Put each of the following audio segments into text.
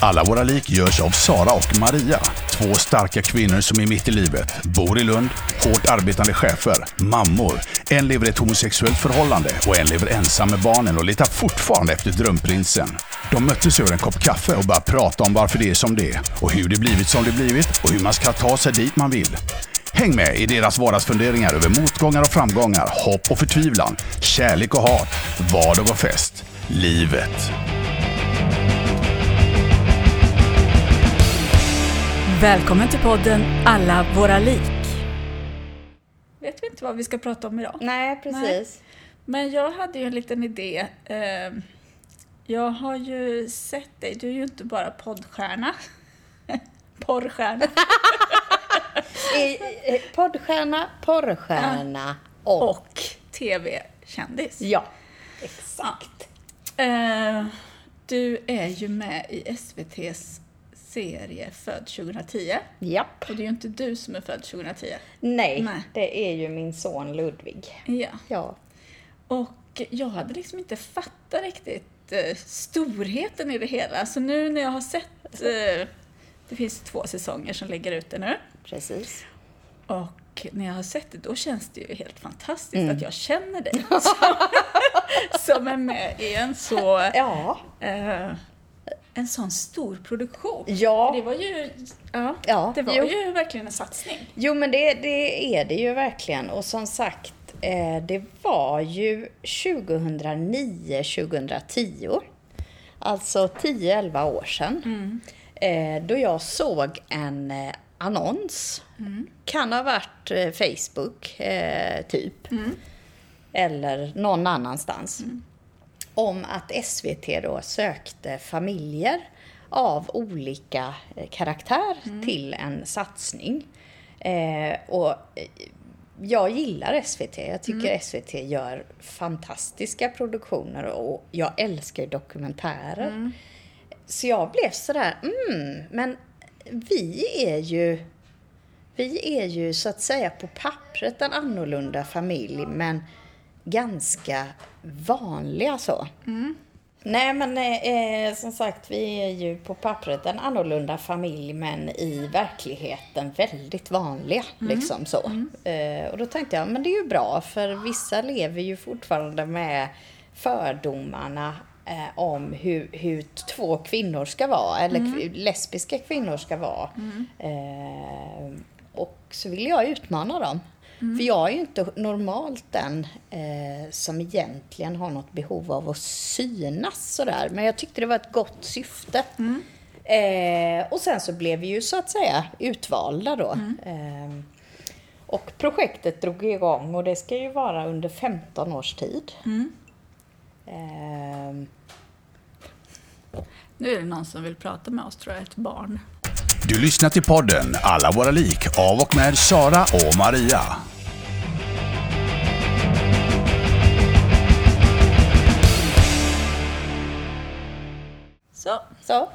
Alla våra lik görs av Sara och Maria. Två starka kvinnor som är mitt i livet. Bor i Lund, hårt arbetande chefer, mammor. En lever i ett homosexuellt förhållande och en lever ensam med barnen och letar fortfarande efter drömprinsen. De möttes över en kopp kaffe och började prata om varför det är som det är och hur det blivit som det blivit och hur man ska ta sig dit man vill. Häng med i deras vardagsfunderingar över motgångar och framgångar, hopp och förtvivlan, kärlek och hat, vardag och fest. Livet. Välkommen till podden Alla våra lik. Vet vi inte vad vi ska prata om idag? Nej, precis. Men jag hade ju en liten idé. Eh, Jag har ju sett dig, du är ju inte bara poddstjärna. Porrstjärna. Poddstjärna, porrstjärna och... Och TV-kändis. Ja, exakt. Eh, Du är ju med i SVT's serie Född 2010. Japp. Och det är ju inte du som är född 2010. Nej, Nej. det är ju min son Ludvig. Ja. Ja. Och jag hade liksom inte fattat riktigt eh, storheten i det hela. Så nu när jag har sett, eh, det finns två säsonger som ligger ute nu. Precis. Och när jag har sett det, då känns det ju helt fantastiskt Mm. att jag känner dig. Som, som är med i en så, Ja. eh, en sån stor produktion. Ja. Det var ju, ja, Ja, det var jo. ju verkligen en satsning. Jo, men det, det är det ju verkligen. Och som sagt, eh, det var ju 2009-2010. Alltså 10-11 år sedan. Eh, då jag såg en eh, annons. Kan ha varit eh, Facebook, eh, typ. Eller någon annanstans. Om att SVT då sökte familjer av olika eh, karaktär till en satsning. Eh, och eh, jag gillar SVT. Jag tycker SVT gör fantastiska produktioner och jag älskar dokumentärer. Så jag blev sådär, mm, men vi är ju vi är ju så att säga på pappret en annorlunda familj men ganska vanliga så. Nej men eh, som sagt vi är ju på pappret en annorlunda familj men i verkligheten väldigt vanliga. Liksom så. Eh, och då tänkte jag men det är ju bra för vissa lever ju fortfarande med fördomarna eh, om hur, hur två kvinnor ska vara eller kv- lesbiska kvinnor ska vara. Eh, och så vill jag utmana dem. För jag är ju inte normalt den eh, som egentligen har något behov av att synas sådär. Men jag tyckte det var ett gott syfte. Eh, och sen så blev vi ju så att säga utvalda då. Eh, och projektet drog igång och det ska ju vara under 15 års tid. Eh, Nu är det någon som vill prata med oss, tror jag, ett barn. Du lyssnar till podden Alla våra lik av och med Sara och Maria. Så, Så.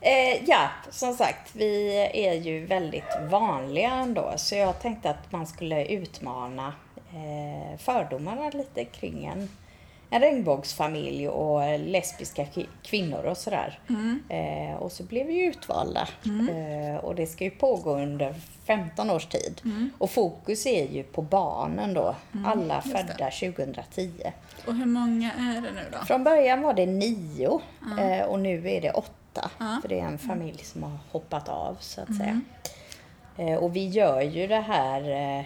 Eh, ja, som sagt, vi är ju väldigt vanliga ändå. Så jag tänkte att man skulle utmana eh, fördomarna lite kring en, en regnbågsfamilj och lesbiska kvinnor och sådär. Eh, och så blev vi utvalda. Eh, och det ska ju pågå under 15 års tid. Och fokus är ju på barnen då. Alla just det. födda 2010. och hur många är det nu då? Från början var det nio eh, och nu är det åtta. För det är en familj som har hoppat av så att säga. Eh, och vi gör ju det här eh,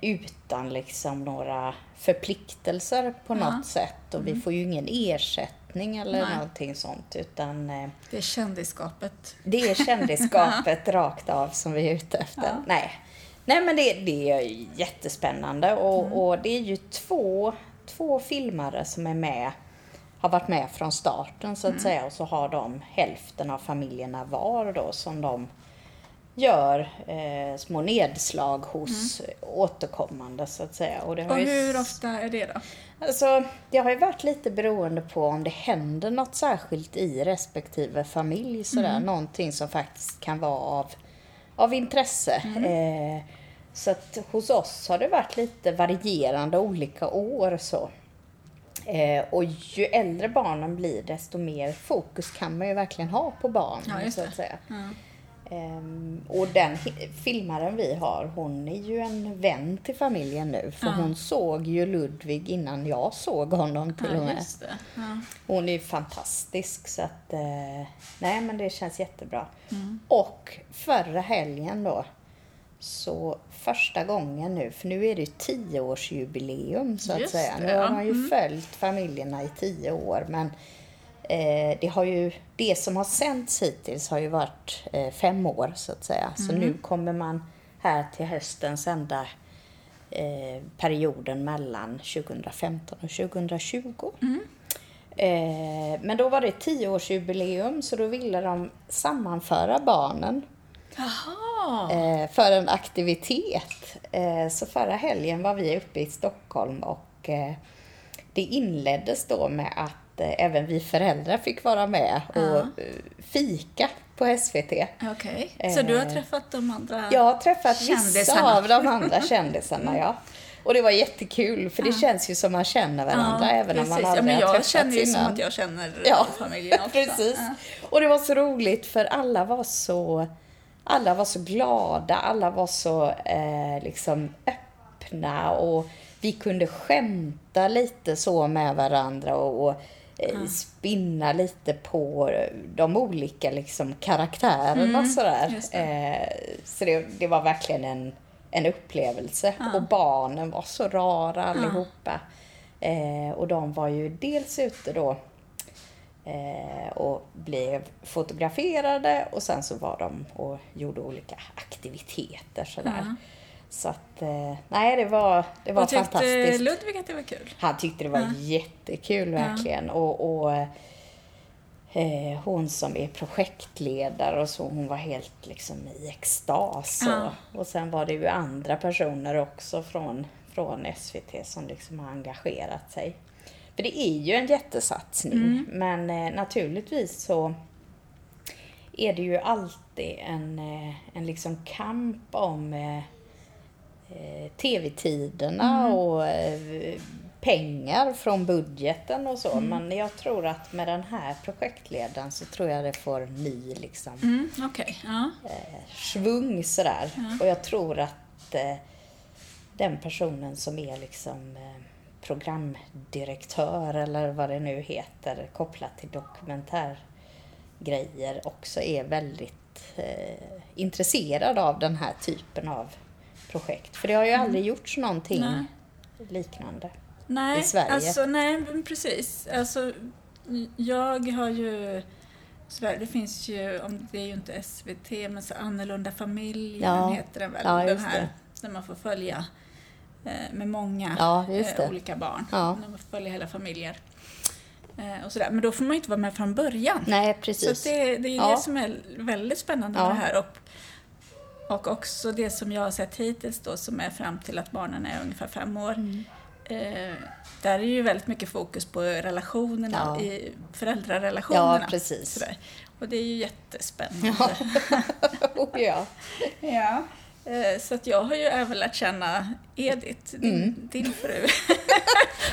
utan liksom några förpliktelser på Ja. något sätt. Och vi får ju ingen ersättning eller Nej. någonting sånt. Utan eh, Det är kändisskapet. det är kändisskapet rakt av som vi är ute efter. Ja. Nej. Nej men det, det är jättespännande och, och det är ju två, två filmare som är med, har varit med från starten så att säga och så har de hälften av familjerna var då som de gör eh, små nedslag hos återkommande så att säga. Och, Och ju hur ofta är det då? Alltså, det har ju varit lite beroende på om det händer något särskilt i respektive familj. Sådär. Någonting som faktiskt kan vara av, av intresse. Eh, så att hos oss har det varit lite varierande olika år. så. Eh, och ju äldre barnen blir desto mer fokus kan man ju verkligen ha på barnen Ja, så att säga. Ja. Ehm, och den filmaren vi har, hon är ju en vän till familjen nu. För Ja. hon såg ju Ludvig innan jag såg honom till och Ja, med. just det. Ja. Hon är ju fantastisk så att, eh, nej men det känns jättebra. Mm. Och förra helgen då, så första gången nu, för nu är det ju tioårsjubileum så att Just säga. det, Nu har man ju Mm. följt familjerna i tio år men det har ju, det som har sänts hittills har ju varit eh, fem år så att säga. Så Mm. nu kommer man här till hösten sända eh, perioden mellan 2015 och 2020. Mm. Eh, men då var det tioårsjubileum så då ville de sammanföra barnen eh, för en aktivitet. Eh, så förra helgen var vi uppe i Stockholm och eh, det inleddes då med att eh, även vi föräldrar fick vara med och Ja. eh, fika på SVT. Okej. Så du har Eh, träffat de andra? Jag har träffat vissa av de andra kändisarna, ja. Och det var jättekul, för det känns ju som man känner varandra även om man precis. aldrig ja, men har jag träffats känner ju innan. som att jag känner Ja, familjen också. precis. Ja. Och det var så roligt för alla var så, alla var så glada, alla var så eh, liksom öppna och vi kunde skämta lite så med varandra och, och eh, spinna lite på de olika liksom karaktärerna sådär. Mm, just det. Eh, så det, det var verkligen en, en upplevelse. Och barnen var så rara allihopa. Eh, och de var ju dels ute då eh, och blev fotograferade och sen så var de och gjorde olika aktiviteter sådär. Ja. Så att, eh, nej det var, det var Vad tyckte fantastiskt. Ludvig att det var kul? Han tyckte det var Ja. jättekul verkligen. Och, och eh, hon som är projektledare och så, hon var helt liksom i extas. Ja. Och, och sen var det ju andra personer också från, från SVT som liksom har engagerat sig. För det är ju en jättesatsning, Mm. men eh, naturligtvis så är det ju alltid en, eh, en liksom kamp om eh, tv-tiderna Mm. och eh, pengar från budgeten och så. Mm. Men jag tror att med den här projektledaren så tror jag det får ny liksom Mm, Okej, ja. eh, svung sådär. Och jag tror att eh, den personen som är liksom eh, programdirektör eller vad det nu heter kopplat till dokumentärgrejer också är väldigt eh, intresserad av den här typen av projekt. För det har ju aldrig gjorts någonting Nej. liknande. Nej, i Sverige. alltså nej, precis. Alltså, jag har ju sådär, det finns ju, om det är ju inte SVT, men så Annorlunda familjen Ja. heter den väl, Ja, den här, det. där man får följa eh, med många Ja, just det. eh, olika barn. Ja. När man får följa hela familjer. Eh, och sådär. Men då får man ju inte vara med från början. Nej, Så precis. att det, det är ju Ja. det som är väldigt spännande med det här. Och, och också det som jag har sett hittills då, som är fram till att barnen är ungefär fem år. Mm. Eh, där är ju väldigt mycket fokus på relationerna, Ja. i föräldrarelationerna. Ja, precis. Sådär. Och det är ju jättespännande. Ja. oh, ja. Ja. Eh, Så att jag har ju även lärt känna Edith, din, din fru,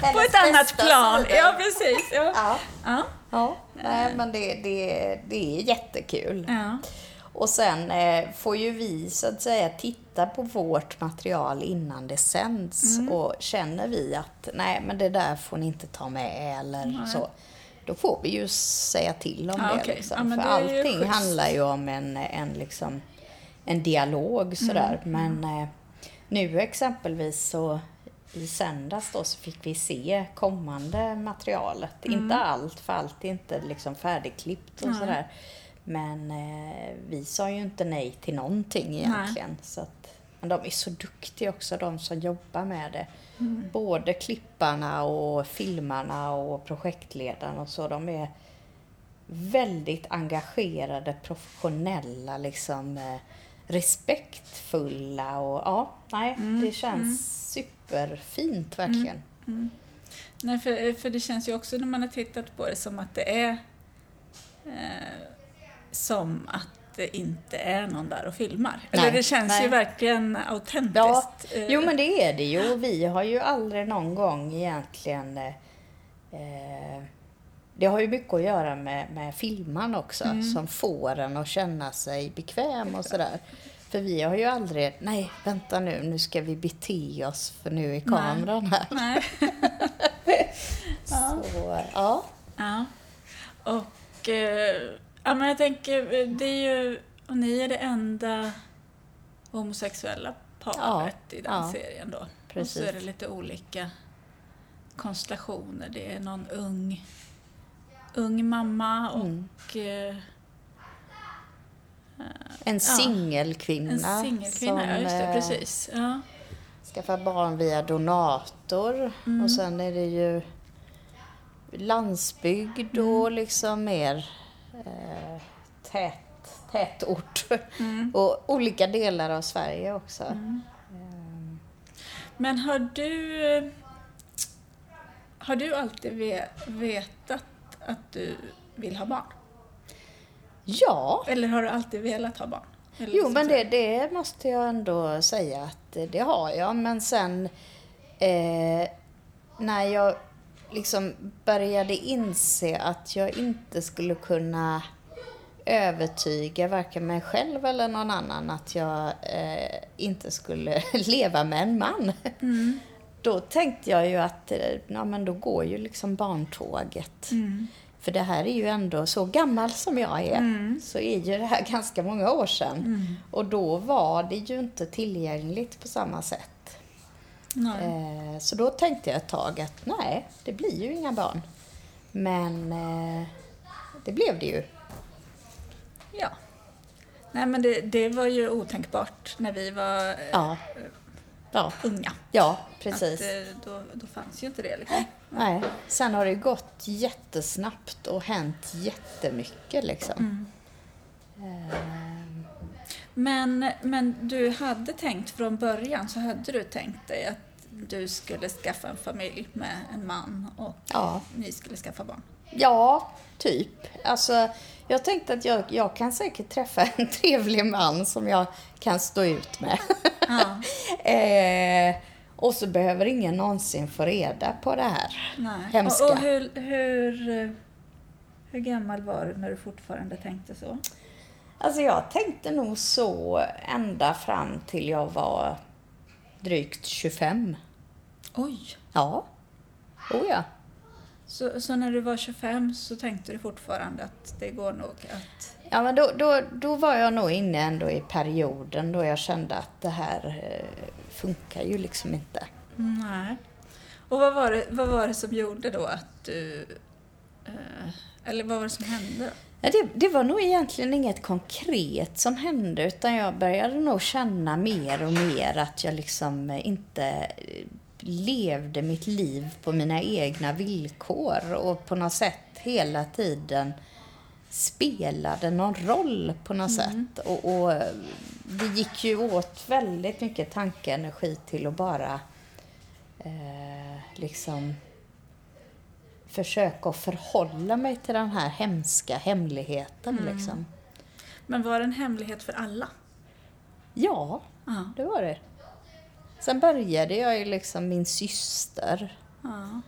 på Mm. Ett annat plan. sida. Ja, precis. Ja. Ja. Ja. Ja, nej, men det, det, det är jättekul. Ja. Och sen eh, får ju vi så att säga titta på vårt material innan det sänds Mm. och känner vi att nej men det där får ni inte ta med eller så. Då får vi ju säga till om Ja, det. okej. Liksom. Ja, För det allting schysst. handlar ju om en, en, liksom, en dialog sådär. Mm, Men eh, nu exempelvis så i söndags då så fick vi se kommande materialet. Mm. Inte allt, för allt är inte liksom färdigklippt och Nej. sådär. Men eh, vi sa ju inte nej till någonting egentligen. Så att, men de är så duktiga också, de som jobbar med det. Mm. Både klipparna och filmarna och projektledarna och så. De är väldigt engagerade, professionella, liksom eh, respektfulla och ja, nej, Mm, det känns superfint verkligen. Nej, för, för det känns ju också när man har tittat på det som att det är eh, som att det inte är någon där och filmar. Eller Nej, det känns nej. ju verkligen autentiskt. Ja, Eh, jo men det är det ju. Och vi har ju aldrig någon gång egentligen eh, eh, det har ju mycket att göra med, med filmaren också, Mm. som får en att känna sig bekväm och sådär. För vi har ju aldrig, nej vänta nu, nu ska vi bete oss för nu är kameran här. Nej. Så, ja. Ja. Och eh, ja, men jag tänker, eh, det är ju, och ni är det enda homosexuella paret i den ja. serien då. Och Precis. så är det lite olika konstellationer. Det är någon ung, ung mamma och Mm. eh, En singelkvinna. en singelkvinna. Ja, just det, eh, precis. Ja. skaffar barn via donator. Mm. Och sen är det ju landsbygd och Mm. liksom mer eh, tät, tätort. Mm. Och olika delar av Sverige också. Ehm, Men har du, har du alltid ve- vetat att du vill ha barn? Ja, Eller har du alltid velat ha barn? Eller jo så- men det, det måste jag ändå säga att det har jag. Men sen eh, när jag liksom började inse att jag inte skulle kunna övertyga varken mig själv eller någon annan att jag eh, inte skulle leva med en man. Mm. Då tänkte jag ju att eh, ja, men då går ju liksom barntåget. Mm. För det här är ju ändå, så gammal som jag är, Mm. så är ju det här ganska många år sedan. Och då var det ju inte tillgängligt på samma sätt. Eh, så då tänkte jag ett tag att nej, det blir ju inga barn. Men eh, det blev det ju. Ja. Nej men det, det var ju otänkbart när vi var eh, Ja. Ja, unga. ja precis. Att, eh, då, då fanns ju inte det liksom. Nej. Sen har det gått jättesnabbt och hänt jättemycket liksom. Eh, Men, men du hade tänkt från början så hade du tänkt dig att du skulle skaffa en familj med en man och Ja. ni skulle skaffa barn. Ja, typ. Alltså, jag tänkte att jag, jag kan säkert träffa en trevlig man som jag kan stå ut med. Ja. eh, och så behöver ingen någonsin få reda på det här Nej. hemska. Och, och hur, hur, hur gammal var du när du fortfarande tänkte så? Alltså jag tänkte nog så ända fram till jag var drygt 25. Oj! Ja. Oh ja. Så, så när du var 25 så tänkte du fortfarande att det går nog att... Ja, men då, då, då var jag nog inne ändå i perioden då jag kände att det här eh, funkar ju liksom inte. Nej. Och vad var det, vad var det som gjorde då att du... Eh, eller vad var det som hände? då? Det, det var nog egentligen inget konkret som hände utan jag började nog känna mer och mer att jag liksom inte eh, levde mitt liv på mina egna villkor och på något sätt hela tiden spelade någon roll på något sätt. Och, och eh, det gick ju åt väldigt mycket tankeenergi till att bara eh, liksom försöka att förhålla mig till den här hemska hemligheten. Liksom. Men var det en hemlighet för alla? Ja, Ja. det var det. Sen började jag ju liksom min syster ja.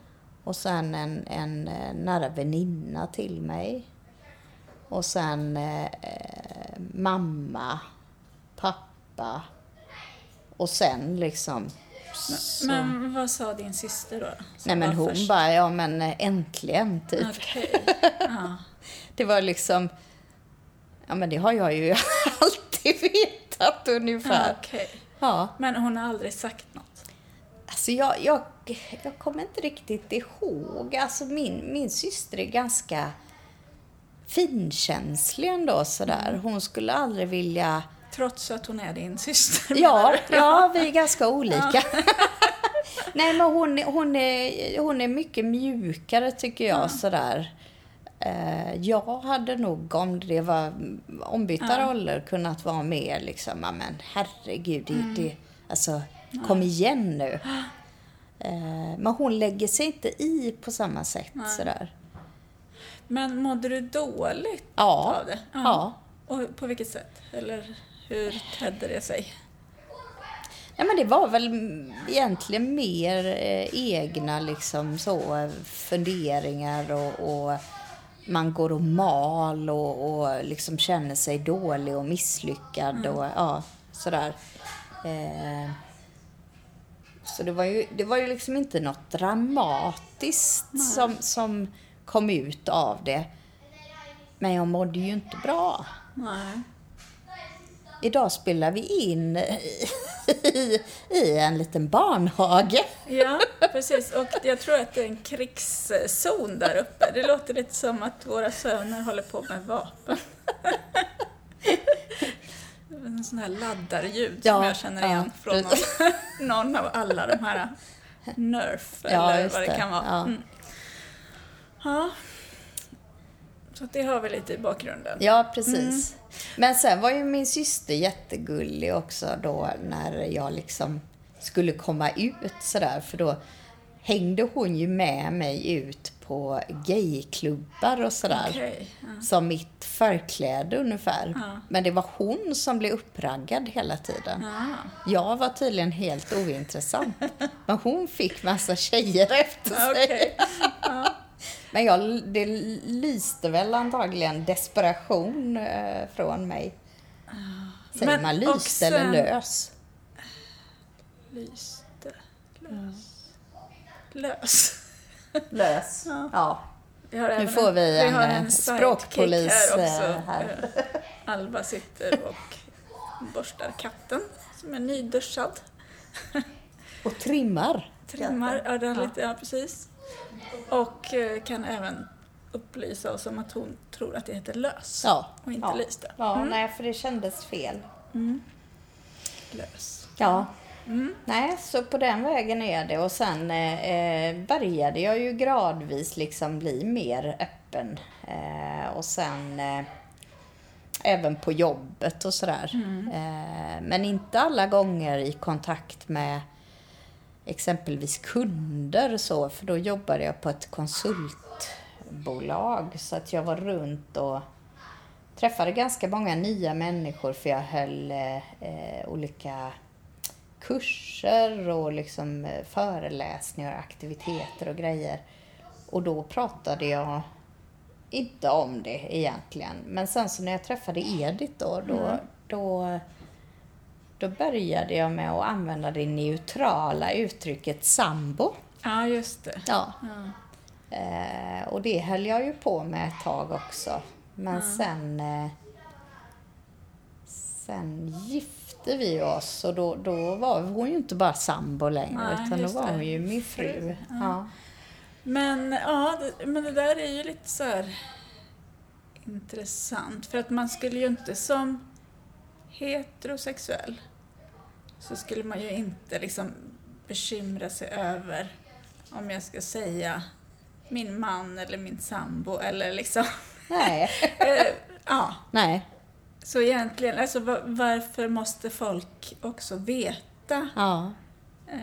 och sen en, en eh, nära väninna till mig. Och sen eh, mamma, pappa och sen liksom... Så, Men vad sa din syster då? nej men hon först? bara, ja men eh, äntligen typ. Okej. Ja. Det var liksom... Ja, men det har jag ju alltid vetat ungefär. Ja, okej. Ja. Men hon har aldrig sagt något? Alltså jag, jag, jag kommer inte riktigt ihåg. Alltså min, min syster är ganska finkänslig ändå sådär. Hon skulle aldrig vilja... Trots att hon är din syster? Ja, ja vi är ganska olika. Nej, men hon, hon, är, hon är mycket mjukare tycker jag sådär. Eh, Jag hade nog, om det var ombytta roller, kunnat vara mer liksom, ja, men herregud, det, det, alltså kom igen nu. Eh, Men hon lägger sig inte i på samma sätt sådär. Men mådde du dåligt Ja, av det? ja. Och på vilket sätt? Eller hur tedde det sig? Ja, men det var väl egentligen mer eh, egna liksom så funderingar och, och man går och mal och, och liksom känner sig dålig och misslyckad och ja, sådär. Eh, så det var ju, det var ju liksom inte något dramatiskt som, som kom ut av det. Men jag mådde ju inte bra. Nej. Idag spelar vi in i, i en liten barnhage. Ja, precis. Och jag tror att det är en krigszon där uppe. Det låter lite som att våra söner håller på med vapen. En sån här laddarljud som Ja, jag känner igen ja, från någon, någon av alla de här Nerf eller vad det, det. kan vara. Mm. Ja. Så det har vi lite i bakgrunden. Ja, precis. Men sen var ju min syster jättegullig också då när jag liksom skulle komma ut sådär. För då hängde hon ju med mig ut på gayklubbar och sådär. Okej, ja. Som mitt förkläde ungefär. Ja. Men det var hon som blev uppraggad hela tiden. Ja. Jag var tydligen helt ointressant. Men hon fick massa tjejer efter sig. Okej. Men jag, det lyste väl antagligen desperation eh, från mig. Säger Men man lyste eller sen- lös? Lyste. Lös. Lös. Lös. Ja. Vi har Nu får vi en, har eh, en språkpolis, här eh, här. Alba sitter och borstar katten som är nyduschad. Och trimmar. Trimmar ja, den Ja. lite, ja precis. Och eh, kan även upplysa oss om att hon tror att det heter lös Ja. och inte ja. lyste. Ja, Mm. nej, för det kändes fel. Lös. Ja. Mm. Nej, så på den vägen är det. Och sen eh, eh, började jag ju gradvis liksom bli mer öppen. Eh, och sen eh, även på jobbet och sådär. Eh, men inte alla gånger i kontakt med exempelvis kunder så, för då jobbade jag på ett konsultbolag. Så att jag var runt och träffade ganska många nya människor för jag höll eh, olika kurser och liksom eh, föreläsningar, aktiviteter och grejer. Och då pratade jag inte om det egentligen. Men sen så när jag träffade Edith då, då, då, då började jag med att använda det neutrala uttrycket sambo. Ja, just det. Ja. Ja. Eh, och det höll jag ju på med ett tag också. Men sen, eh, sen gifte vi oss och då, då var hon ju inte bara sambo längre Nej, utan då var hon ju min fru. Fru, Ja. Men, ja, det, men det där är ju lite så här intressant. För att man skulle ju inte som heterosexuell så skulle man ju inte liksom bekymra sig över om jag ska säga min man eller min sambo eller liksom... Nej. eh, ja, Nej. så egentligen, alltså va- varför måste folk också veta Ja. eh,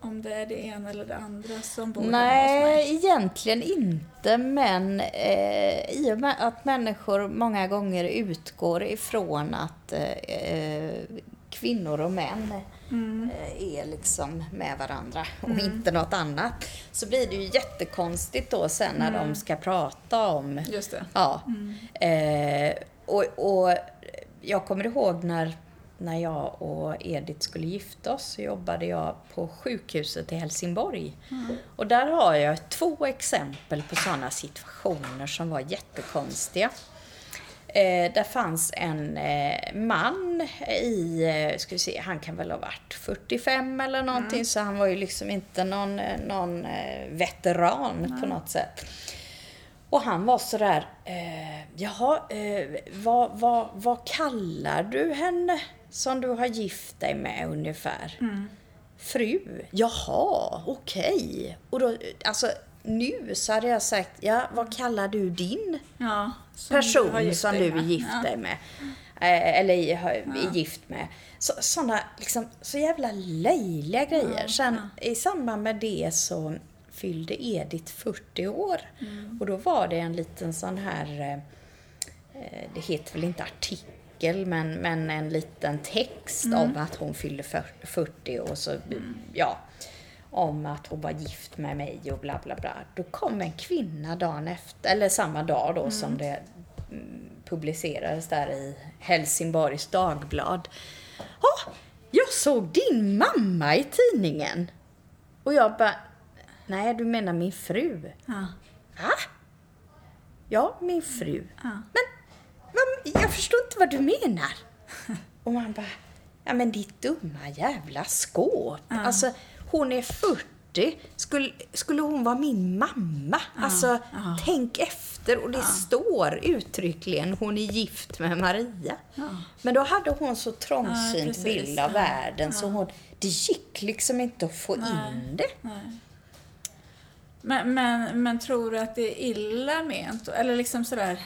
om det är det ena eller det andra som bor hemma hos mig? Nej, egentligen inte. Men eh, i och med att människor många gånger utgår ifrån att eh, eh, kvinnor och män Mm. eh, är liksom med varandra och inte något annat. Så blir det ju jättekonstigt då sen när de ska prata om Just det. Ja. Eh, och, och jag kommer ihåg när, när jag och Edith skulle gifta oss så jobbade jag på sjukhuset i Helsingborg. Och där har jag två exempel på sådana situationer som var jättekonstiga. Eh, där fanns en eh, man i, eh, ska vi se, han kan väl ha varit 45 eller någonting, så han var ju liksom inte någon, eh, någon eh, veteran på något sätt. Och han var sådär, eh, jaha, vad, vad, vad kallar du henne som du har gift dig med ungefär? Fru? Jaha, okej. Och då, alltså nu så hade jag sagt, ja vad kallar du din Ja, som person som du är gift Ja. dig med? Eh, eller är, gift med. Så, såna liksom, så jävla löjliga grejer. Sen i samband med det så fyllde Edith 40 år. Och då var det en liten sån här, eh, eh, det heter väl inte artikel men, men en liten text om att hon fyllde fyr- 40 och så, ja, om att hon var gift med mig och bla bla bla. Då kom en kvinna dagen efter, eller samma dag då som det mm, publicerades där i Helsingborgs Dagblad. Ja, jag såg din mamma i tidningen. Och jag bara, nej du menar min fru? Ja. Va? Ja, min fru. Ja. Men vad, jag förstår inte vad du menar. Och man bara, ja men ditt dumma jävla skåp. Alltså, hon är 40. Skulle, skulle hon vara min mamma? Alltså, tänk efter. Och det står uttryckligen, hon är gift med Maria. Men då hade hon så Ja, trångsynt precis. bild av Ja. världen så hon, det gick liksom inte att få in det. Men, men, men tror du att det är illa ment? Eller liksom sådär...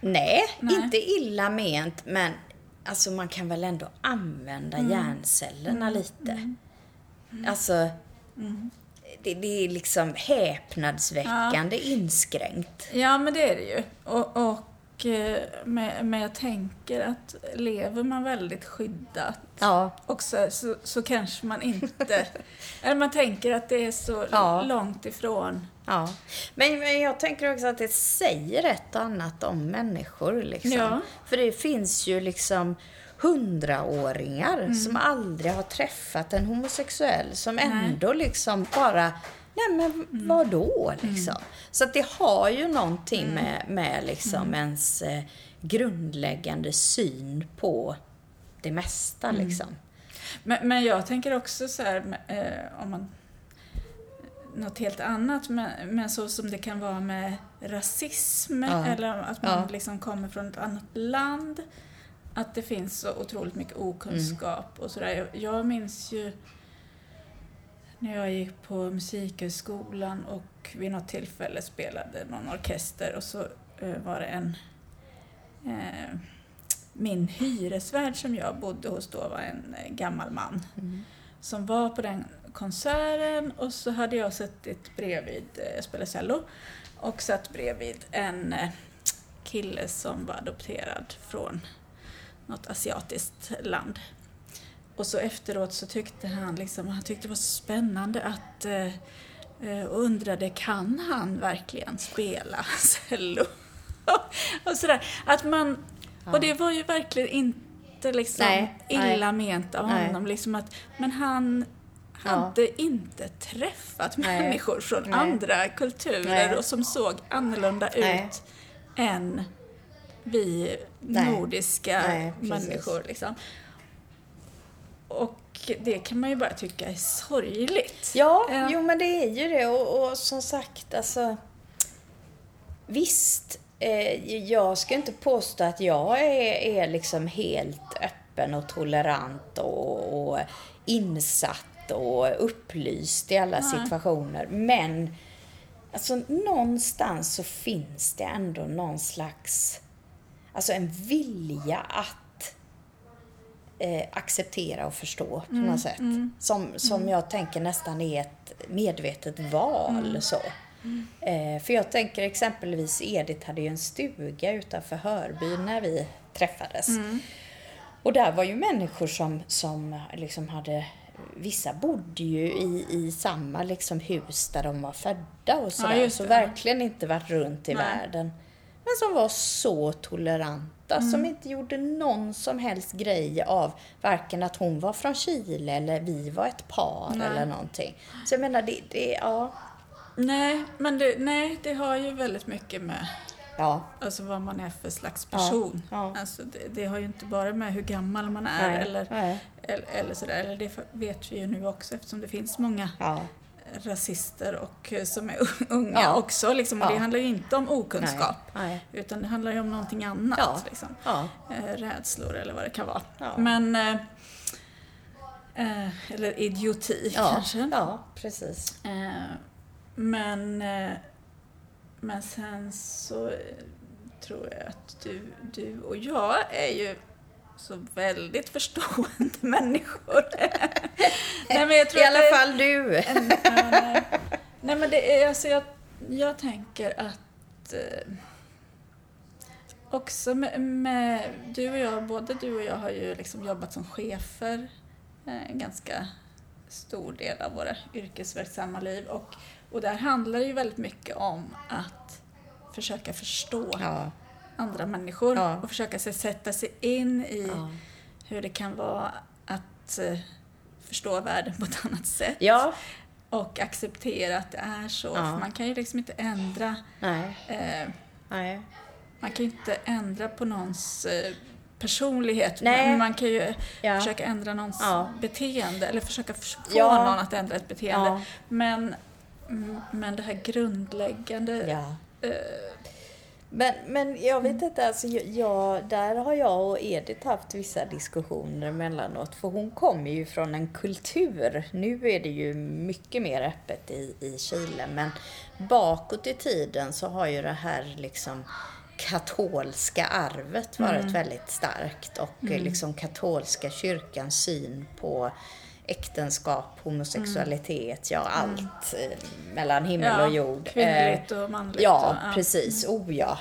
Nej, Nej. inte illa ment, men alltså man kan väl ändå använda Mm. hjärncellerna lite. Alltså, det, det är liksom häpnadsväckande inskränkt. Ja, men det är det ju. Och, och, eh, men, men jag tänker att lever man väldigt skyddat Ja, också så, så kanske man inte... eller man tänker att det är så Ja. långt ifrån. ja. Men, men jag tänker också att det säger ett och annat om människor. Liksom. Ja. För det finns ju liksom hundraåringar Mm. som aldrig har träffat en homosexuell som ändå liksom bara Nej men Mm. vadå liksom? Så att det har ju någonting med, med liksom Mm. ens eh, grundläggande syn på det mesta Mm. liksom. Men, men jag tänker också så här, eh, om man... Något helt annat, men, men så som det kan vara med rasism Ja. eller att man Ja. liksom kommer från ett annat land. Att det finns så otroligt mycket okunskap och sådär. Jag, jag minns ju när jag gick på Musikhögskolan och vid något tillfälle spelade någon orkester och så eh, var det en eh, min hyresvärd som jag bodde hos då var en eh, gammal man som var på den konserten och så hade jag suttit bredvid, eh, jag spelade cello, och satt bredvid en eh, kille som var adopterad från något asiatiskt land. Och så efteråt så tyckte han liksom, han tyckte det var så spännande att eh, eh, och undrade, kan han verkligen spela cello? och sådär. Att man, och det var ju verkligen inte liksom Nej, nej. illa ment av Nej. honom. Liksom att, men han Ja. hade inte träffat Nej. människor från Nej. andra kulturer Nej. och som såg annorlunda Nej. ut än vi Nej. nordiska Nej, människor. Liksom. Och det kan man ju bara tycka är sorgligt. Ja, Ja. jo men det är ju det och, och som sagt alltså Visst, eh, jag ska inte påstå att jag är, är liksom helt öppen och tolerant och, och insatt och upplyst i alla Nej. situationer. Men alltså någonstans så finns det ändå någon slags, alltså en vilja att eh, acceptera och förstå på något sätt. Som, som jag tänker nästan är ett medvetet val. så. Eh, för jag tänker exempelvis Edith hade ju en stuga utanför Hörby när vi träffades. Och där var ju människor som, som liksom hade Vissa bodde ju i, i samma liksom hus där de var födda och sådär. just så verkligen inte varit runt i Nej. världen. Men som var så toleranta, som inte gjorde någon som helst grej av varken att hon var från Chile eller vi var ett par Nej. eller någonting. Så jag menar, det, det ja, Nej, men det, nej, det har ju väldigt mycket med ja, alltså, vad man är för slags Ja, person. ja. Alltså, det, det har ju inte bara med hur gammal man är Nej, eller, nej. eller, eller sådär. Eller det vet vi ju nu också eftersom det finns många ja, rasister och eh, som är unga Ja. också. Liksom. Och Ja. det handlar ju inte om okunskap. Nej, nej. Utan det handlar ju om någonting annat. Ja. Liksom. Eh, rädslor eller vad det kan vara. Men... Eh, eh, eller idioti kanske. ja, precis. Eh, men, eh, men sen så tror jag att du, du och jag är ju så väldigt förstående människor. nej, men jag tror I alla det- fall du. Ja, nej. nej men det är, alltså jag, jag tänker att eh, också med, med, du och jag, både du och jag har ju liksom jobbat som chefer eh, en ganska stor del av våra yrkesverksamma liv och, och där handlar det ju väldigt mycket om att försöka förstå Ja. Andra människor Ja. och försöka sig sätta sig in i Ja. hur det kan vara att eh, förstå världen på ett annat sätt Ja. och acceptera att det är så. För man kan ju liksom inte ändra Nej. eh, Nej. man kan ju inte ändra på någons eh, personlighet. Nej. Men man kan ju Ja. försöka ändra någons Ja. beteende eller försöka få Ja. någon att ändra ett beteende. Men, mm, men det här grundläggande eh, Men, men jag vet inte, alltså, jag, jag, där har jag och Edith haft vissa diskussioner emellanåt. För hon kommer ju från en kultur. Nu är det ju mycket mer öppet i, i Chile. Men bakåt i tiden så har ju det här liksom katolska arvet varit väldigt starkt. Och eh, liksom katolska kyrkans syn på äktenskap, homosexualitet, ja allt eh, mellan himmel och jord. Eh, kvinnligt och manligt. Ja, och, precis. Oh ja.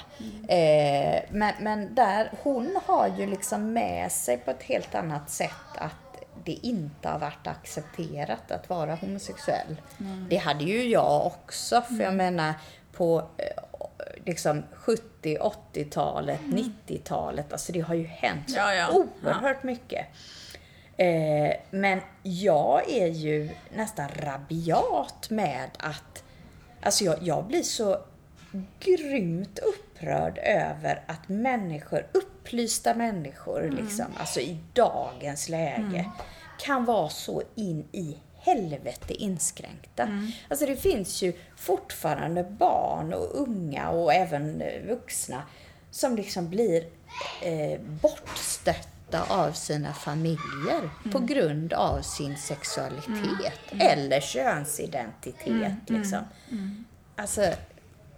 Eh, men, men där, hon har ju liksom med sig på ett helt annat sätt att det inte har varit accepterat att vara homosexuell. Det hade ju jag också, för jag menar på eh, liksom 70, 80-talet, 90-talet, alltså det har ju hänt så Ja, ja. oerhört mycket. Eh, men jag är ju nästan rabiat med att Alltså jag, jag blir så grymt upprörd över att människor, upplysta människor, liksom, alltså i dagens läge, kan vara så in i helvete inskränkta. Alltså det finns ju fortfarande barn och unga och även vuxna som liksom blir eh, bortstötta av sina familjer på grund av sin sexualitet eller könsidentitet. Liksom. Alltså,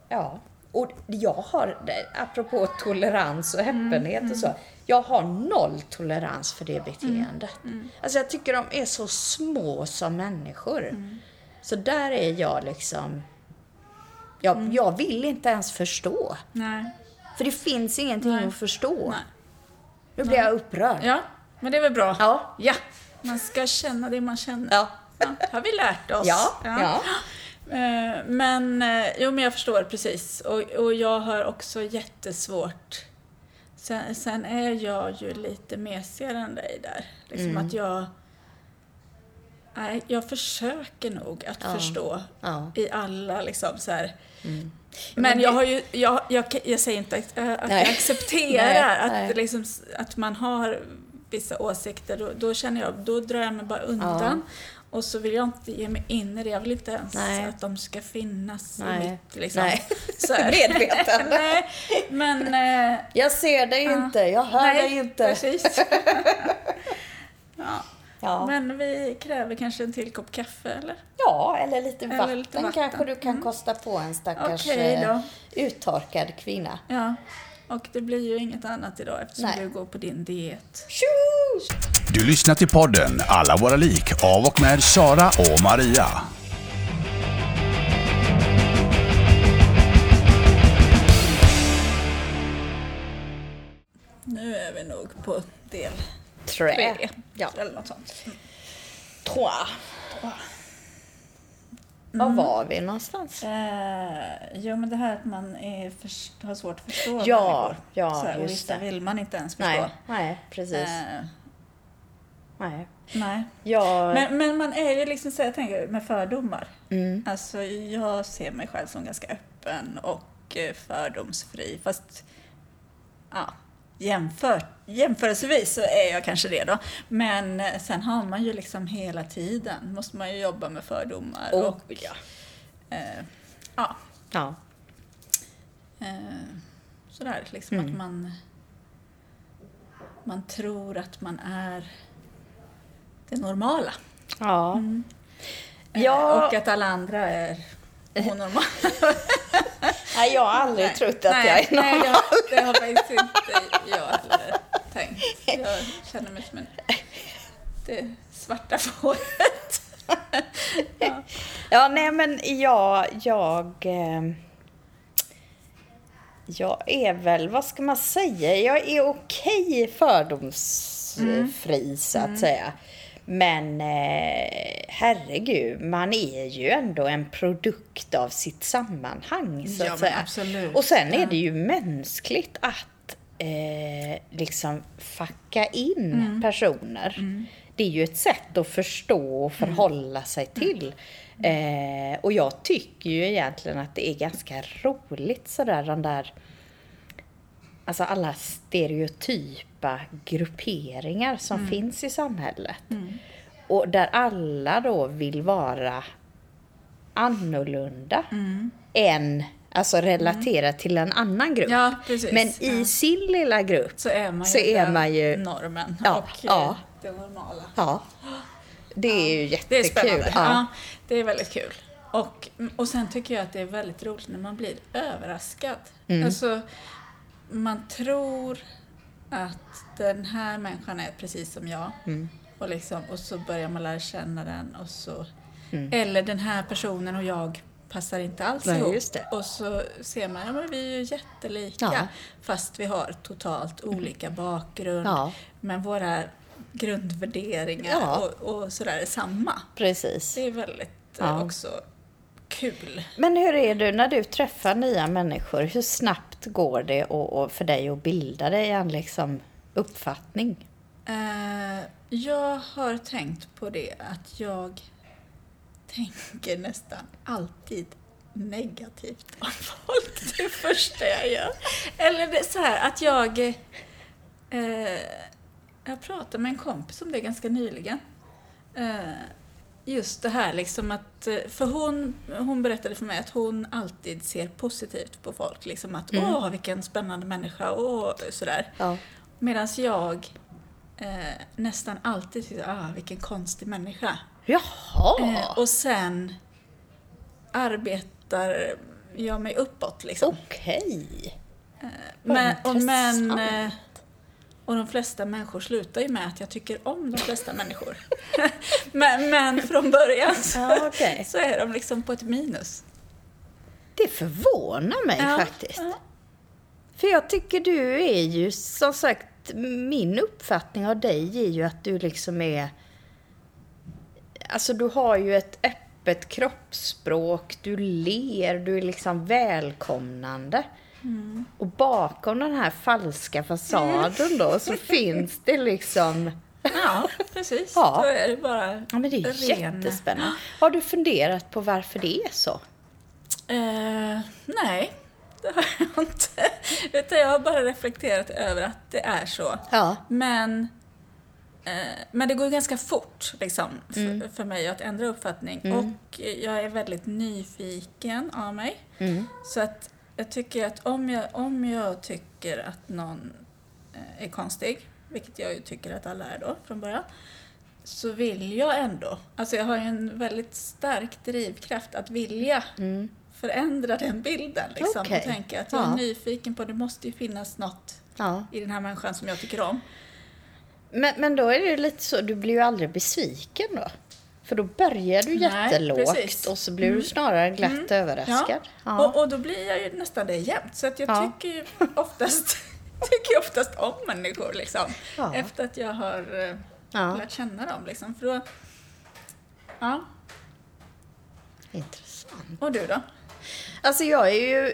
ja. Och jag har, apropå tolerans och öppenhet och så, jag har noll tolerans för det beteendet. Alltså jag tycker de är så små som människor. Så där är jag liksom, jag, jag vill inte ens förstå. Nej. För det finns ingenting Nej. att förstå. Nej. Nu blir jag upprörd. Ja, men det är väl bra. Ja. Ja, man ska känna det man känner. Ja. Ja, har vi lärt oss. Ja, ja. Eh, Men, eh, jo men jag förstår precis. Och, och jag har också jättesvårt. Sen, sen är jag ju lite mesigare än dig där. Liksom Mm. att jag... Nej, jag försöker nog att Ja. förstå Ja. i alla liksom så här. Men Men jag har ju, jag, jag, jag säger inte att, äh, att jag accepterar Nej, att. Liksom, att man har vissa åsikter. Då, då känner jag, då drar jag mig bara undan. Och så vill jag inte ge mig in i det. Jag vill inte ens Nej. att de ska finnas i Nej. mitt liksom, Nej. så. Medvetande. nej, men... Eh, Jag ser dig Ja. inte, jag hör nej, dig inte. precis. Ja. Men vi kräver kanske en till kopp kaffe, eller? ja, eller lite Eller vatten, lite vatten. kanske du kan Mm. kosta på en stackars Okej eh, uttorkad kvinna. Ja. Och det blir ju inget annat idag eftersom Nej. du går på din diet. Tjo! Du lyssnar till podden Alla våra lik av och med Sara och Maria. Nu är vi nog på del Trä. tre. Ja. Eller något sånt. Trois. Mm. Var var vi någonstans? Eh, jo, men det här att man är för, har svårt att förstå Ja, människor. ja, Så här, och just vissa det. vill man inte ens förstå. Nej, nej, precis. Eh, nej. nej. Jag... Men, men man är ju liksom så jag tänker med fördomar. mm. Alltså jag ser mig själv som ganska öppen och eh, fördomsfri. Fast ja, jämför, jämförelsevis så är jag kanske det då. Men eh, sen har man ju liksom hela tiden, måste man ju jobba med fördomar. Oh, och, ja. eh, ja, Ja. eh, sådär liksom Mm. att man man tror att man är det normala. Ja. Eh, Ja. Och att alla andra är onormala. Nej, jag har aldrig trott att nej, jag är Nej, normal. det har, det har faktiskt inte jag tänkt. Jag känner mig som en, det svarta fåret. ja. Ja, nej men jag, jag, eh, Jag är väl, vad ska man säga, jag är okej fördomsfri så att säga. Men eh, herregud, man är ju ändå en produkt av sitt sammanhang så Ja, att säga. absolut. Och sen är det ju mänskligt att eh, liksom facka in Mm. personer. Det är ju ett sätt att förstå och förhålla sig till. Eh, och jag tycker ju egentligen att det är ganska roligt sådär den där Alltså alla stereotypa grupperingar som finns i samhället. Och där alla då vill vara annorlunda än, alltså relaterat till en annan grupp. Ja. Men i Ja. sin lilla grupp Så är man ju, är man ju- normen Ja, och ja. det normala. Ja. Det är ju Det är jättekul. spännande. Ja. Ja. det är väldigt kul. Och, och sen tycker jag att det är väldigt roligt när man blir överraskad. Mm. Alltså, man tror att den här människan är precis som jag. Mm. Och, liksom, och så börjar man lära känna den och så... Eller den här personen och jag passar inte alls Mm. Nej, ihop. Och så ser man, ja men vi är ju jättelika. Ja. Fast vi har totalt olika bakgrund. Ja. Men våra grundvärderingar Ja. och, och sådär är samma. Precis. Det är väldigt eh, också kul. Men hur är du när du träffar nya människor? Hur snabbt går det och, och för dig att bilda dig en liksom uppfattning? Eh, jag har tänkt på det att jag tänker nästan alltid negativt om folk det första jag gör. Eller så här att jag... Eh, jag pratade med en kompis om det ganska nyligen. Eh, just det här liksom att... eh, För hon, hon berättade för mig att hon alltid ser positivt på folk. Liksom att åh, vilken spännande människa, åh, sådär. Ja. Medan jag eh, nästan alltid tycker, ah, vilken konstig människa. Jaha! Eh, och sen arbetar jag mig uppåt liksom. Okej. men, och, men, intressant. eh, och de flesta människor slutar ju med att jag tycker om de flesta människor. men, men från början så, Ja, okej. så är de liksom på ett minus. Det förvånar mig Ja, faktiskt. ja. För jag tycker du är ju, som sagt, min uppfattning av dig är ju att du liksom är... Alltså du har ju ett öppet kroppsspråk, du ler, du är liksom välkomnande. Mm. Och bakom den här falska fasaden då så finns det liksom... Ja, precis. Ja. Då är det bara Ja men det är ren- jättespännande. Har du funderat på varför det är så? Eh, nej, det har jag inte. Utan jag har bara reflekterat över att det är så. Ja. Men, eh, men det går ganska fort liksom, för, Mm. för mig att ändra uppfattning. Och jag är väldigt nyfiken av mig. Mm. Så att jag tycker att om jag, om jag tycker att någon eh, är konstig, vilket jag ju tycker att alla är då från början, så vill jag ändå, alltså jag har ju en väldigt stark drivkraft att vilja förändra den bilden liksom. Mm. Okej. Och tänka att jag är Ja. nyfiken på, det måste ju finnas något Ja. i den här människan som jag tycker om. Men, men då är det ju lite så, du blir ju aldrig besviken då? För då börjar du Nej, jättelågt precis. och så blir du snarare glatt överraskad. Ja. Och, och då blir jag ju nästan det jämt. Så att jag Ja. tycker ju oftast, tycker oftast om människor liksom. Ja. Efter att jag har eh, Ja. lärt känna dem liksom. För då, ja. Intressant. Och du då? Alltså jag är ju,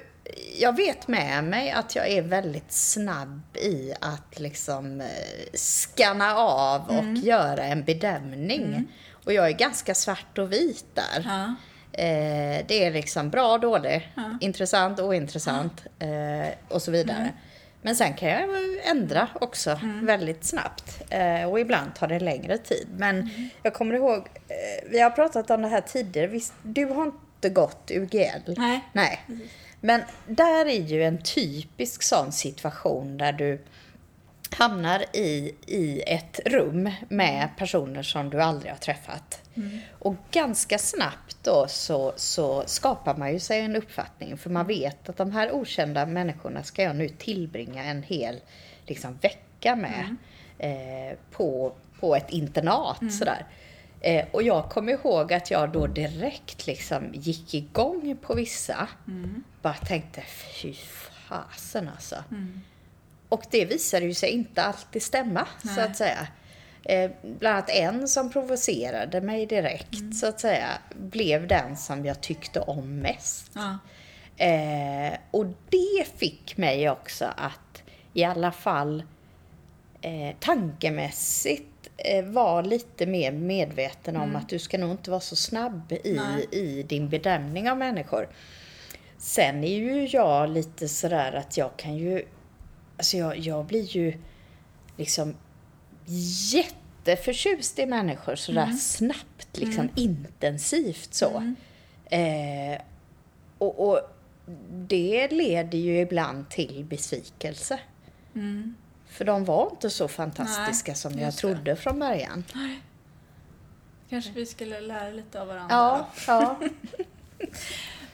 jag vet med mig att jag är väldigt snabb i att liksom eh, scanna av och Mm. göra en bedömning. Och jag är ganska svart och vit där. Ja. Eh, det är liksom bra, dålig, Ja. intressant, ointressant eh, och så vidare. Mm. Men sen kan jag ändra också väldigt snabbt. Eh, och ibland tar det längre tid. Men Mm. jag kommer ihåg, eh, vi har pratat om det här tidigare. Visst, du har inte gått UGL? Nej. Nej. Men där är ju en typisk sån situation där du hamnar i, i ett rum med personer som du aldrig har träffat. Och ganska snabbt då så, så skapar man ju sig en uppfattning för man vet att de här okända människorna ska jag nu tillbringa en hel liksom, vecka med eh, på, på ett internat sådär. Eh, och jag kommer ihåg att jag då direkt liksom gick igång på vissa. Bara tänkte, fy fasen alltså. Och det visade ju sig inte alltid stämma, så Nej. att säga. Eh, bland annat en som provocerade mig direkt, Mm. så att säga, blev den som jag tyckte om mest. Ja. Eh, och det fick mig också att i alla fall eh, tankemässigt eh, vara lite mer medveten om att du ska nog inte vara så snabb i, Nej. i din bedömning av människor. Sen är ju jag lite sådär att jag kan ju, alltså jag, jag blir ju liksom jätteförtjust i människor sådär snabbt, liksom intensivt så. Eh, och, och det leder ju ibland till besvikelse. För de var inte så fantastiska Nej, som jag just det. trodde från början. Kanske vi skulle lära lite av varandra Ja, då. ja.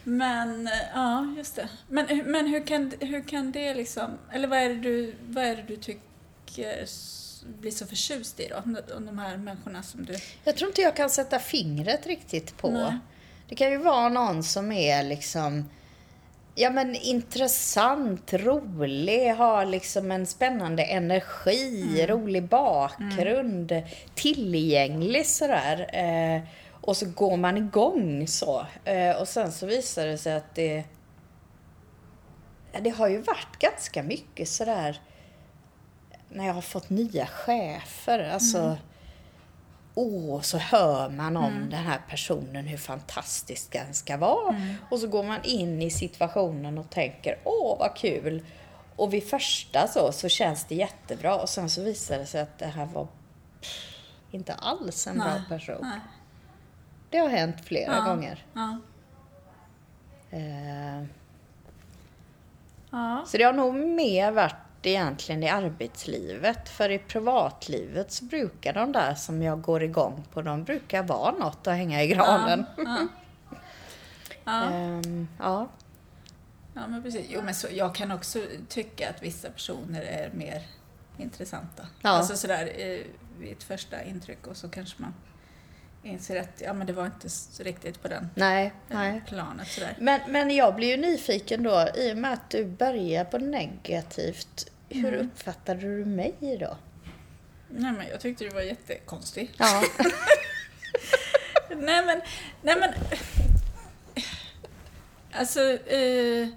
Men, eh, ja, just det. Men, hur- men hur, kan, hur kan det liksom, eller vad är det du, vad är det du tycker blir så förtjust i då? Om de här människorna som du... Jag tror inte jag kan sätta fingret riktigt på. Nej. Det kan ju vara någon som är liksom Ja men intressant, rolig, har liksom en spännande energi, rolig bakgrund, tillgänglig sådär. Eh, och så går man igång så. Eh, och sen så visar det sig att det... Det har ju varit ganska mycket sådär när jag har fått nya chefer. Alltså, åh, så hör man om den här personen, hur fantastisk den ska vara. Och så går man in i situationen och tänker, åh vad kul. Och vid första så, så känns det jättebra och sen så visar det sig att det här var pff, inte alls en bra Nej, person. nej. Det har hänt flera Ja. gånger. Ja. Eh, Ja. Så det har nog mer varit egentligen i arbetslivet. För i privatlivet så brukar de där som jag går igång på, de brukar vara något att hänga i granen. Ja. Ja. Ehm, ja. ja, men precis. Jo, men så, jag kan också tycka att vissa personer är mer intressanta. Ja. Alltså sådär eh, vid ett första intryck och så kanske man inser att ja, men det var inte riktigt på den Nej, eh, nej. planet sådär. Men, men jag blir ju nyfiken då, i och med att du börjar på negativt. Hur Mm. uppfattade du mig då? Nej, men jag tyckte du var jättekonstig. Ja, nej men, nej men. Alltså, eh,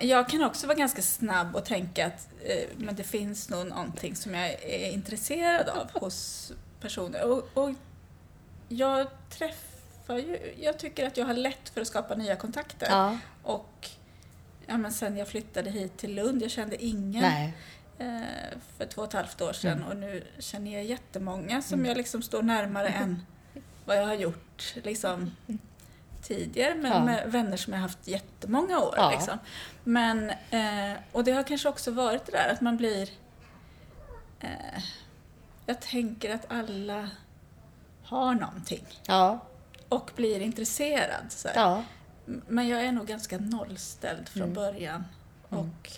jag kan också vara ganska snabb och tänka att eh, men det finns nog någonting som jag är intresserad av hos personer. Och, och jag träffar ju, jag tycker att jag har lätt för att skapa nya kontakter. ja. Och ja, men sen jag flyttade hit till Lund, jag kände ingen nej. eh, för två och ett halvt år sedan Mm. och nu känner jag jättemånga som jag liksom står närmare än vad jag har gjort liksom, tidigare med, Ja. med vänner som jag har haft jättemånga år. Ja. Liksom. Men, eh, och det har kanske också varit det där att man blir... Eh, jag tänker att alla har någonting Ja, och blir intresserad. Så ja. Men jag är nog ganska nollställd från Mm. början. Mm. Och,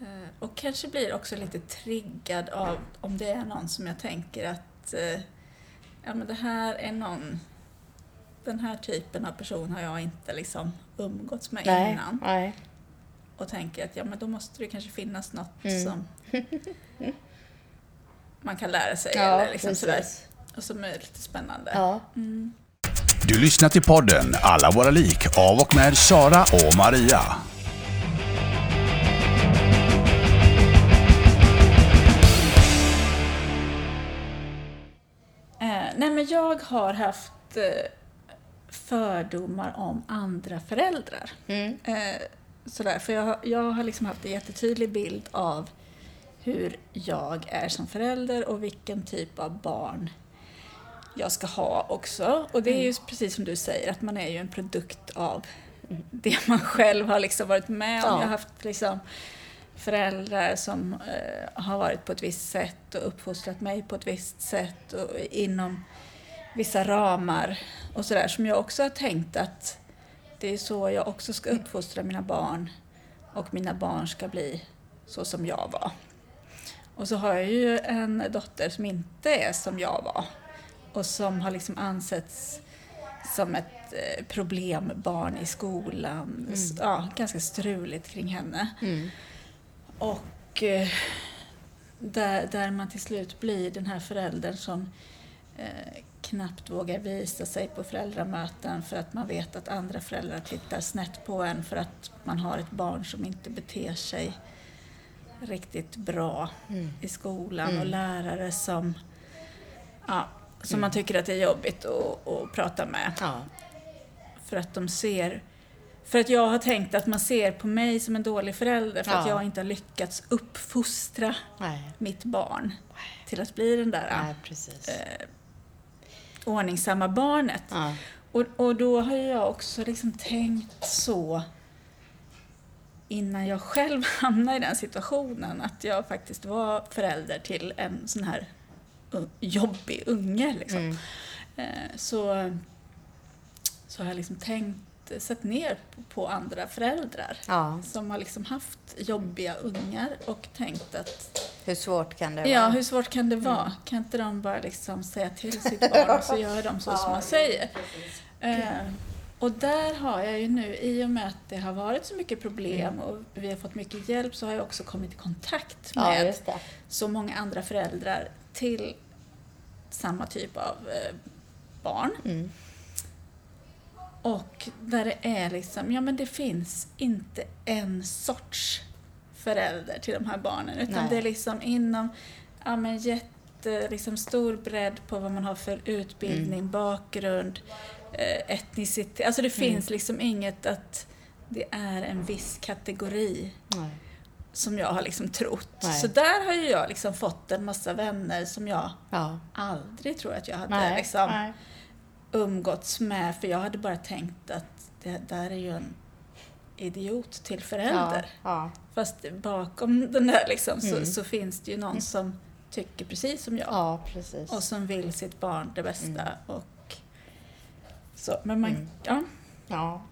eh, och kanske blir också lite triggad av om det är någon som jag tänker att eh, ja, men det här är någon den här typen av person har jag inte liksom umgåtts med Nej, innan. nej. Och tänker att ja, men då måste det kanske finnas något Mm. som man kan lära sig. Ja, eller liksom sådär, precis. Som är lite spännande. Ja. Mm. Du lyssnar till podden Alla våra lik av och med Sara och Maria. Eh, nej men jag har haft eh, fördomar om andra föräldrar. Mm. Eh, sådär, för jag, har- jag har liksom haft en jättetydlig bild av hur jag är som förälder och vilken typ av barn jag ska ha också. Och det är ju precis som du säger, att man är ju en produkt av det man själv har liksom varit med om. Ja. Jag har haft liksom föräldrar som eh, har varit på ett visst sätt och uppfostrat mig på ett visst sätt och inom vissa ramar och sådär som jag också har tänkt att det är så jag också ska uppfostra mina barn och mina barn ska bli så som jag var. Och så har jag ju en dotter som inte är som jag var och som har liksom ansetts som ett eh, problembarn i skolan. S- Ja, ganska struligt kring henne. Och eh, där, där man till slut blir den här föräldern som eh, knappt vågar visa sig på föräldramöten för att man vet att andra föräldrar tittar snett på en för att man har ett barn som inte beter sig riktigt bra i skolan. Och lärare som, ja, som man tycker att det är jobbigt att, att prata med. Ja. För att de ser... För att jag har tänkt att man ser på mig som en dålig förälder för att Ja. jag inte har lyckats uppfostra Nej. mitt barn till att bli den där Nej, eh, ordningsamma barnet. Ja. Och, och då har jag också liksom tänkt så innan jag själv hamnade i den situationen att jag faktiskt var förälder till en sån här jobbig unge. Liksom. Mm. Eh, så, så har jag liksom tänkt, sett ner på, andra föräldrar Ja. som har liksom haft jobbiga ungar och tänkt att Hur svårt kan det Ja, vara? hur svårt kan det vara? Kan inte de bara liksom säga till sitt barn och så gör de så som man säger? Eh, och där har jag ju nu, i och med att det har varit så mycket problem och vi har fått mycket hjälp, så har jag också kommit i kontakt Ja, med det. så många andra föräldrar till samma typ av eh, barn. Mm. Och där det är liksom, ja men det finns inte en sorts förälder till de här barnen utan Nej. det är liksom inom, ja men jätte, liksom stor bredd på vad man har för utbildning, Mm. bakgrund, eh, etnicitet. Alltså det Mm. finns liksom inget att det är en viss kategori Nej. Som jag har liksom trott. Nej. Så där har ju jag liksom fått en massa vänner som jag Ja. aldrig tror att jag hade Nej. liksom Nej. umgåtts med, för jag hade bara tänkt att det där är ju en idiot till förälder. Ja. Fast bakom den där liksom så, Mm. så finns det ju någon som tycker precis som jag ja, precis. och som vill sitt barn det bästa. Mm. Och så. Men man, Mm. ja. Ja.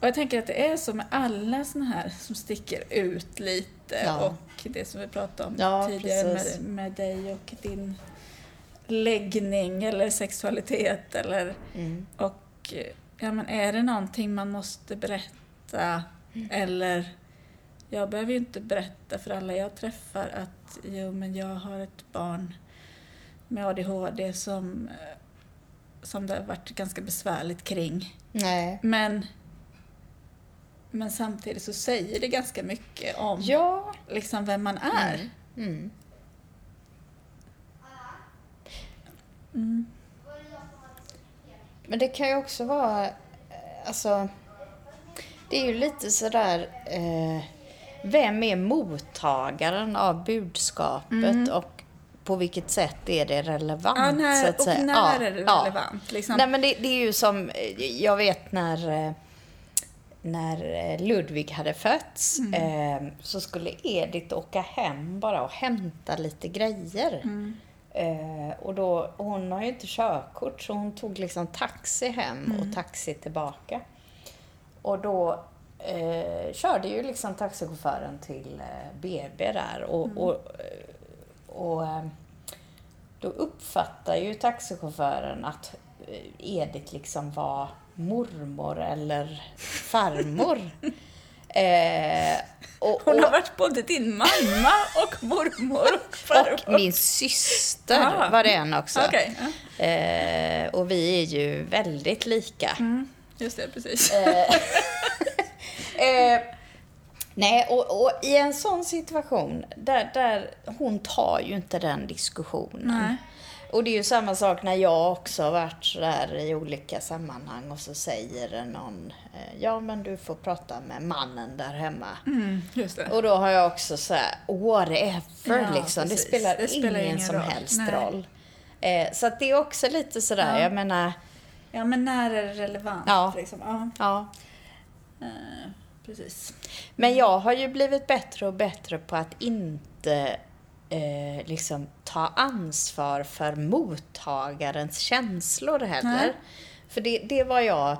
Och jag tänker att det är så med alla såna här som sticker ut lite Ja. och det som vi pratade om Ja, tidigare med, med dig och din läggning eller sexualitet eller Mm. och ja, men är det någonting man måste berätta Mm. eller jag behöver ju inte berätta för alla jag träffar att jo men jag har ett barn med ADHD som, eh, som det har varit ganska besvärligt kring. Nej. Men, men samtidigt så säger det ganska mycket om Ja. liksom vem man är. Mm. Mm. Mm. Men det kan ju också vara, eh, alltså, det är ju lite sådär, eh, vem är mottagaren av budskapet och på vilket sätt är det relevant? Mm. Ja, när, så att och säga. när Ja, är det ja. relevant? Liksom? Nej men det, det är ju som, eh, jag vet när, eh, när eh, Ludvig hade fötts Mm. eh, så skulle Edith åka hem bara och hämta lite grejer. Mm. Eh, och då, hon har ju inte körkort så hon tog liksom taxi hem Mm. och taxi tillbaka. Och då eh, körde ju liksom taxichauffören till eh, BB där och, Mm. och, eh, och eh, då uppfattar ju taxichauffören att eh, Edith liksom var mormor eller farmor. eh, och, Hon har varit både din mamma och mormor och farmor. och min syster Ah. var det en också. Ja. Eh, och vi är ju väldigt lika. Mm, just det, precis. Eh, nej, och, och i en sån situation, där, där hon tar ju inte den diskussionen. Nej. Och det är ju samma sak när jag också har varit sådär i olika sammanhang och så säger någon, eh, ja men du får prata med mannen där hemma. Mm. Och då har jag också så här, whatever Ja, liksom. Det spelar, Det spelar ingen, ingen som roll. helst Nej. roll. Eh, så att det är också lite sådär, Ja. jag menar, Ja, men när är det relevant? Ja. Liksom? Ja, ja. eh, precis. Men jag har ju blivit bättre och bättre på att inte eh, liksom ta ansvar för mottagarens känslor heller. Nej. För det, det var jag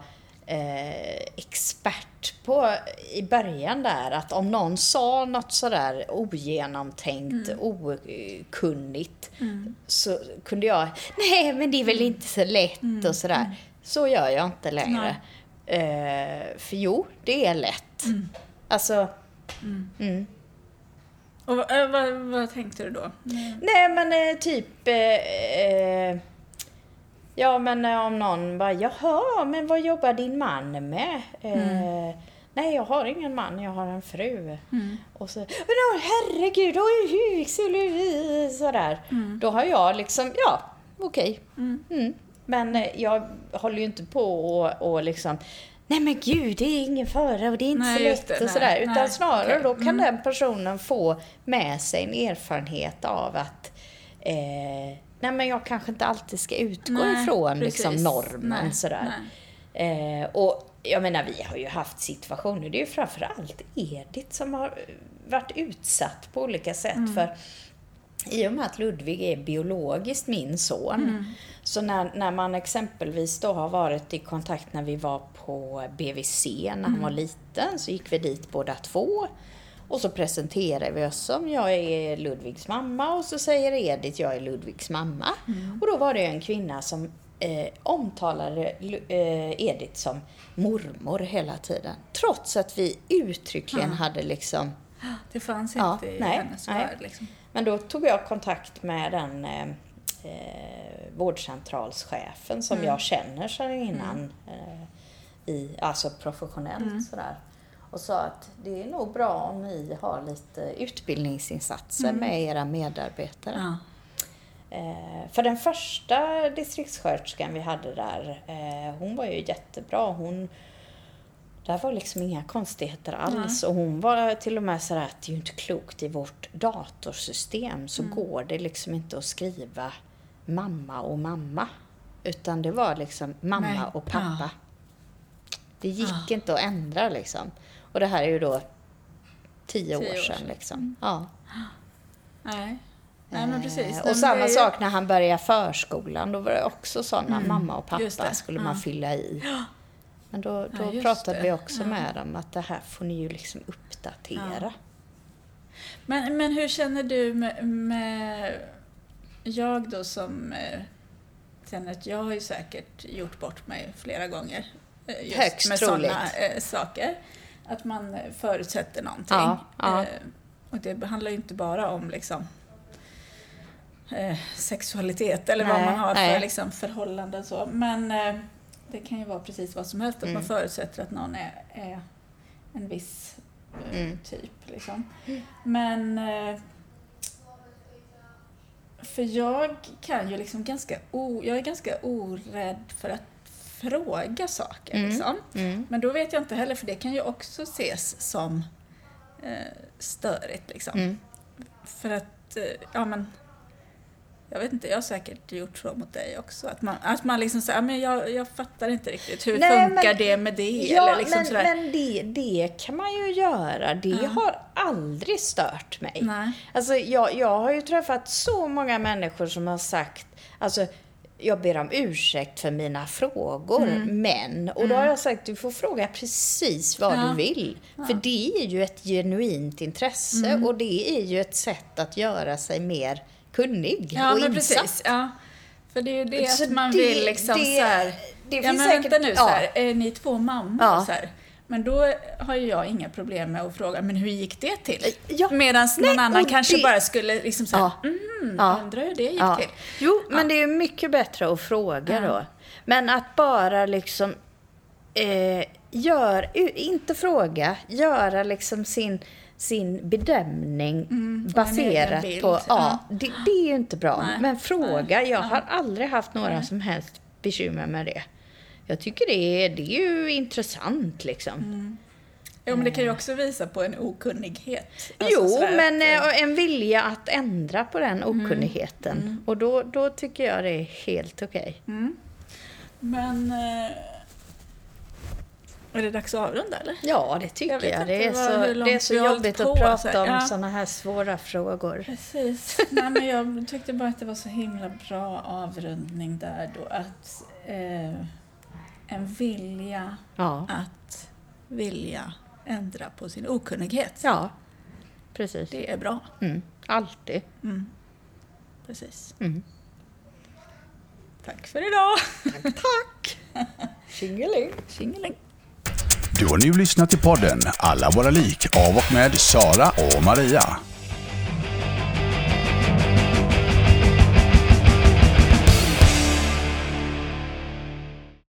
eh, expert på i början där. Att om någon sa något sådär ogenomtänkt, okunnigt så kunde jag, nej men det är väl inte så lätt och sådär. Så gör jag inte längre. Eh, för jo, det är lätt. Alltså, mm. Och vad, eh, vad, vad tänkte du då? Nej men eh, typ... Eh, eh, ja men om någon bara, jaha, men vad jobbar din man med? Eh, Nej, jag har ingen man, jag har en fru. Och så, men åh, herregud, oj, hur skulle vi... Sådär. Då har jag liksom, ja, okej. Mm. Men eh, jag håller ju inte på och, och liksom Nej men gud, det är ingen fara och det är inte Nej, så lätt det, och nej, sådär. Utan nej, snarare okej. då kan Mm. den personen få med sig en erfarenhet av att eh, Nej men jag kanske inte alltid ska utgå Nej, ifrån precis. liksom normen Nej, sådär. Eh, och jag menar, vi har ju haft situationer, det är ju framförallt Edith som har varit utsatt på olika sätt. Mm. för i och med att Ludvig är biologiskt min son, Mm. så när, när man exempelvis då har varit i kontakt när vi var på BVC när Mm. han var liten, så gick vi dit båda två. Och så presenterar vi oss som jag är Ludvigs mamma och så säger Edith jag är Ludvigs mamma. Mm. Och då var det en kvinna som eh, omtalade eh, Edith som mormor hela tiden. Trots att vi uttryckligen hade liksom Det fanns Ja, inte i nej, hennes nej. värld. Liksom. Men då tog jag kontakt med den eh, eh, vårdcentralschefen som jag känner sedan innan. Eh, i, alltså professionellt sådär. Och sa att det är nog bra om ni har lite utbildningsinsatser med era medarbetare. Ja. Eh, för den första distriktssköterskan vi hade där, eh, hon var ju jättebra. Hon, där var liksom inga konstigheter alls. Och hon var till och med sådär att det är ju inte klokt i vårt datorsystem så går det liksom inte att skriva mamma och mamma. Utan det var liksom mamma Nej. och pappa. Ja. Det gick inte att ändra liksom. Och det här är ju då tio, år, år sedan. sedan. Mm. Liksom. Ja. Nej. Nej, men precis. Eh, Nej, men Och samma ju- sak när han började förskolan. Då var det också sådana mamma och pappa skulle man Ja. fylla i. Men då, då Ja, pratade det. vi också Ja. med dem att det här får ni ju liksom uppdatera. Men, men hur känner du med, med jag då som eh, känner att jag har ju säkert gjort bort mig flera gånger. eh, Just Högst med sådana eh, saker. Att man förutsätter någonting. Ja, ja. Och det handlar ju inte bara om liksom sexualitet eller vad Nej, man har nej. för liksom, förhållanden så. Men det kan ju vara precis vad som helst. Att Mm. man förutsätter att någon är, är en viss eh, Mm. typ. Liksom. Men... Eh, för jag kan ju liksom ganska... O, jag är ganska orädd för att fråga saker. Mm. Liksom. Mm. Men då vet jag inte heller, för det kan ju också ses som eh, störigt. Liksom. Mm. För att, eh, ja men... Jag vet inte, jag har säkert gjort så mot dig också. Att man, att man liksom säger, men jag, jag fattar inte riktigt, hur Nej, funkar men- det med det? Ja, Eller liksom men, sådär. men det, det kan man ju göra. Det Ja. har aldrig stört mig. Nej. Alltså, jag, jag har ju träffat så många människor som har sagt, alltså jag ber om ursäkt för mina frågor, Mm. men, och då har jag sagt du får fråga precis vad Ja. du vill. För det är ju ett genuint intresse Mm. och det är ju ett sätt att göra sig mer kunnig Ja, och men insatt. precis. Ja. För det är ju det Så att man det- vill liksom det- så här, det ja finns men säkert- vänta nu, ja. så här, är ni två mammor? Ja. Så här. Men då har ju jag inga problem med att fråga, men hur gick det till? Ja. Medan någon annan och kanske det- bara skulle liksom säga, Ja. mm, Ja. undrar hur det gick Ja. till. Jo, men det är ju mycket bättre att fråga Ja. då. Men att bara liksom eh, gör, inte fråga, göra liksom sin, sin bedömning en baserat på, ja, Ja. det, det är ju inte bra. Nej. Men fråga, jag Ja. har aldrig haft några Nej. som helst bekymmer med det. Jag tycker det är, det är ju intressant liksom. Mm. Jo, men det kan ju också visa på en okunnighet. Alltså Jo, men att, eh, eh, en vilja att ändra på den okunnigheten. Mm. Och då, då tycker jag det är helt okej. Mm. Men... Eh, är det dags att avrunda eller? Ja, det tycker Jag jag. Det, är så, det är så jobbigt att prata så om Ja. sådana här svåra frågor. Precis. Nej, men jag tyckte bara att det var så himla bra avrundning där då. Att eh, en vilja Ja, att vilja ändra på sin okunnighet. ja precis. Det är bra. Mm. Alltid. Mm. Precis. Mm. Tack för idag. Tack! Tjingeling. Tjingeling. Du har nu lyssnat till podden Alla våra lik av och med Sara och Maria.